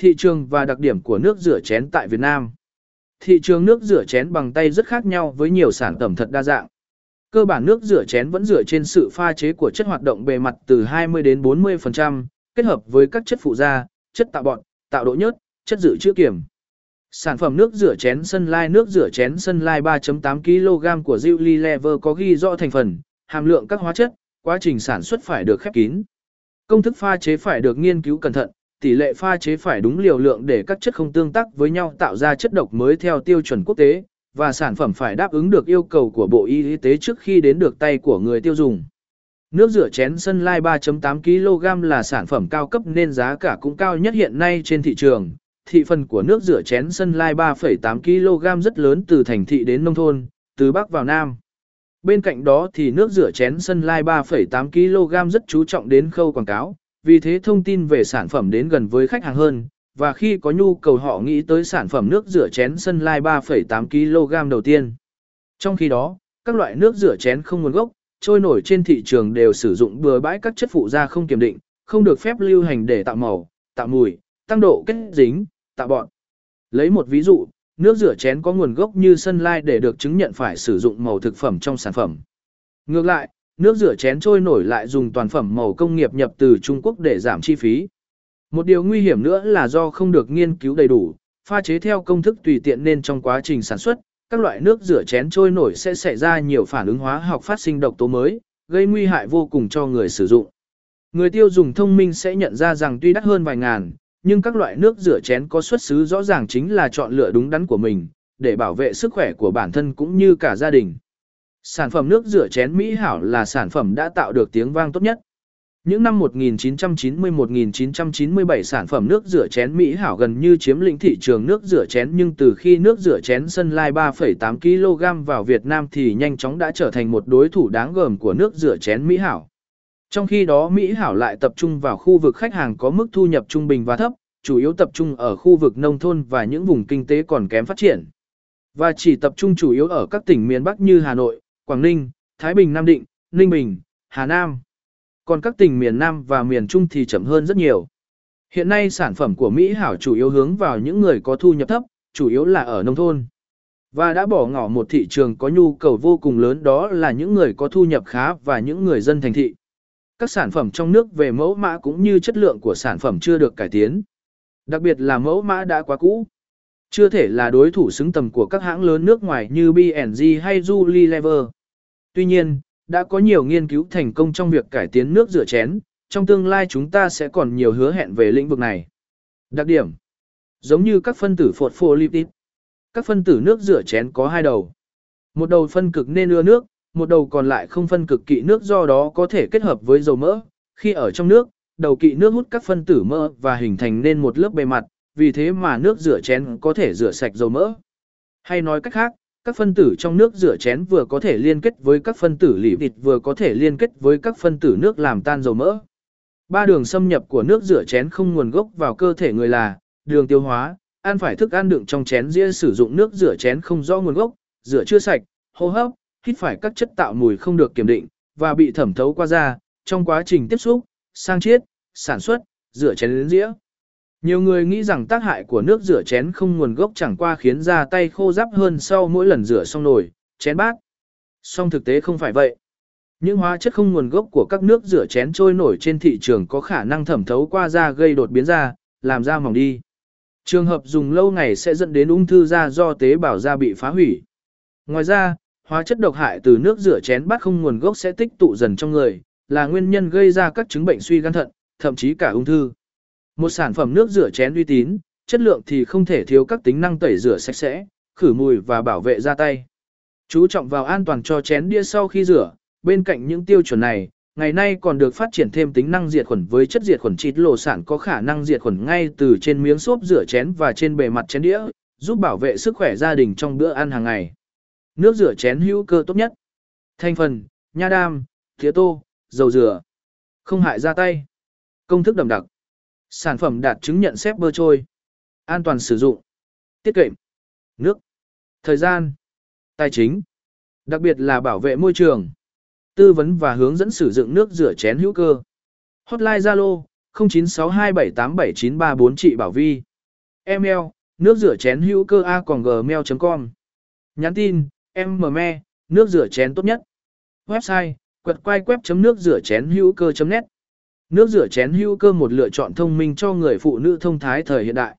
Thị trường và đặc điểm của nước rửa chén tại Việt Nam. Thị trường nước rửa chén bằng tay rất khác nhau với nhiều sản phẩm thật đa dạng. Cơ bản nước rửa chén vẫn dựa trên sự pha chế của chất hoạt động bề mặt từ 20 đến 40%, kết hợp với các chất phụ gia, chất tạo bọt, tạo độ nhớt, chất dự trữ kiểm. Sản phẩm nước rửa chén Sunlight nước rửa chén Sunlight 3.8 kg của Julie Lever có ghi rõ thành phần, hàm lượng các hóa chất, quá trình sản xuất phải được khép kín. Công thức pha chế phải được nghiên cứu cẩn thận, tỷ lệ pha chế phải đúng liều lượng để các chất không tương tác với nhau tạo ra chất độc mới theo tiêu chuẩn quốc tế, và sản phẩm phải đáp ứng được yêu cầu của Bộ Y tế trước khi đến được tay của người tiêu dùng. Nước rửa chén Sunlight 3.8 kg là sản phẩm cao cấp nên giá cả cũng cao nhất hiện nay trên thị trường. Thị phần của nước rửa chén sân lai 3,8 kg rất lớn từ thành thị đến nông thôn, từ Bắc vào Nam. Bên cạnh đó thì nước rửa chén sân lai 3,8 kg rất chú trọng đến khâu quảng cáo, vì thế thông tin về sản phẩm đến gần với khách hàng hơn, và khi có nhu cầu họ nghĩ tới sản phẩm nước rửa chén sân lai 3,8 kg đầu tiên. Trong khi đó, các loại nước rửa chén không nguồn gốc, trôi nổi trên thị trường đều sử dụng bừa bãi các chất phụ gia không kiểm định, không được phép lưu hành để tạo màu, tạo mùi, tăng độ kết dính, tạo bọn. Lấy một ví dụ, nước rửa chén có nguồn gốc như sân lai để được chứng nhận phải sử dụng màu thực phẩm trong sản phẩm. Ngược lại, nước rửa chén trôi nổi lại dùng toàn phẩm màu công nghiệp nhập từ Trung Quốc để giảm chi phí. Một điều nguy hiểm nữa là do không được nghiên cứu đầy đủ, pha chế theo công thức tùy tiện nên trong quá trình sản xuất, các loại nước rửa chén trôi nổi sẽ xảy ra nhiều phản ứng hóa học phát sinh độc tố mới, gây nguy hại vô cùng cho người sử dụng. Người tiêu dùng thông minh sẽ nhận ra rằng tuy đắt hơn vài ngàn, nhưng các loại nước rửa chén có xuất xứ rõ ràng chính là chọn lựa đúng đắn của mình, để bảo vệ sức khỏe của bản thân cũng như cả gia đình. Sản phẩm nước rửa chén Mỹ Hảo là sản phẩm đã tạo được tiếng vang tốt nhất. Những năm 1990-1997 sản phẩm nước rửa chén Mỹ Hảo gần như chiếm lĩnh thị trường nước rửa chén nhưng từ khi nước rửa chén Sân Lai 3,8 kg vào Việt Nam thì nhanh chóng đã trở thành một đối thủ đáng gờm của nước rửa chén Mỹ Hảo. Trong khi đó Mỹ Hảo lại tập trung vào khu vực khách hàng có mức thu nhập trung bình và thấp, chủ yếu tập trung ở khu vực nông thôn và những vùng kinh tế còn kém phát triển. Và chỉ tập trung chủ yếu ở các tỉnh miền Bắc như Hà Nội, Quảng Ninh, Thái Bình Nam Định, Ninh Bình, Hà Nam. Còn các tỉnh miền Nam và miền Trung thì chậm hơn rất nhiều. Hiện nay sản phẩm của Mỹ Hảo chủ yếu hướng vào những người có thu nhập thấp, chủ yếu là ở nông thôn. Và đã bỏ ngỏ một thị trường có nhu cầu vô cùng lớn đó là những người có thu nhập khá và những người dân thành thị. Các sản phẩm trong nước về mẫu mã cũng như chất lượng của sản phẩm chưa được cải tiến. Đặc biệt là mẫu mã đã quá cũ. Chưa thể là đối thủ xứng tầm của các hãng lớn nước ngoài như B&G hay Unilever. Tuy nhiên, đã có nhiều nghiên cứu thành công trong việc cải tiến nước rửa chén, trong tương lai chúng ta sẽ còn nhiều hứa hẹn về lĩnh vực này. Đặc điểm Giống như các phân tử phospholipid, các phân tử nước rửa chén có hai đầu. Một đầu phân cực nên ưa nước, một đầu còn lại không phân cực kỵ nước do đó có thể kết hợp với dầu mỡ. Khi ở trong nước, đầu kỵ nước hút các phân tử mỡ và hình thành nên một lớp bề mặt, vì thế mà nước rửa chén có thể rửa sạch dầu mỡ. Hay nói cách khác, các phân tử trong nước rửa chén vừa có thể liên kết với các phân tử lipid vừa có thể liên kết với các phân tử nước làm tan dầu mỡ. Ba đường xâm nhập của nước rửa chén không nguồn gốc vào cơ thể người là đường tiêu hóa, ăn phải thức ăn đựng trong chén dĩa sử dụng nước rửa chén không rõ nguồn gốc, rửa chưa sạch, hô hấp, hít phải các chất tạo mùi không được kiểm định và bị thẩm thấu qua da trong quá trình tiếp xúc, sang chiết, sản xuất, rửa chén đến dĩa. Nhiều người nghĩ rằng tác hại của nước rửa chén không nguồn gốc chẳng qua khiến da tay khô ráp hơn sau mỗi lần rửa xong nồi, chén bát. Song thực tế không phải vậy. Những hóa chất không nguồn gốc của các nước rửa chén trôi nổi trên thị trường có khả năng thẩm thấu qua da gây đột biến da, làm da mỏng đi. Trường hợp dùng lâu ngày sẽ dẫn đến ung thư da do tế bào da bị phá hủy. Ngoài ra, hóa chất độc hại từ nước rửa chén bát không nguồn gốc sẽ tích tụ dần trong người, là nguyên nhân gây ra các chứng bệnh suy gan thận, thậm chí cả ung thư. Một sản phẩm nước rửa chén uy tín, chất lượng thì không thể thiếu các tính năng tẩy rửa sạch sẽ, khử mùi và bảo vệ da tay. Chú trọng vào an toàn cho chén đĩa sau khi rửa, bên cạnh những tiêu chuẩn này, ngày nay còn được phát triển thêm tính năng diệt khuẩn với chất diệt khuẩn chít lộ sản có khả năng diệt khuẩn ngay từ trên miếng xốp rửa chén và trên bề mặt chén đĩa, giúp bảo vệ sức khỏe gia đình trong bữa ăn hàng ngày. Nước rửa chén hữu cơ tốt nhất. Thành phần, nha đam, thía tô, dầu rửa. Không hại da tay. Công thức đậm đặc. Sản phẩm đạt chứng nhận xếp bơ trôi. An toàn sử dụng. Tiết kiệm. Nước. Thời gian. Tài chính. Đặc biệt là bảo vệ môi trường. Tư vấn và hướng dẫn sử dụng nước rửa chén hữu cơ. Hotline Zalo 0962787934 trị Bảo Vi. Email, nước rửa chén hữu cơ a còn gmail.com. Nhắn tin, em mme, nước rửa chén tốt nhất. Website, quẹt quay web nước rửa chén hữu cơ.net. Nước rửa chén hữu cơ một lựa chọn thông minh cho người phụ nữ thông thái thời hiện đại.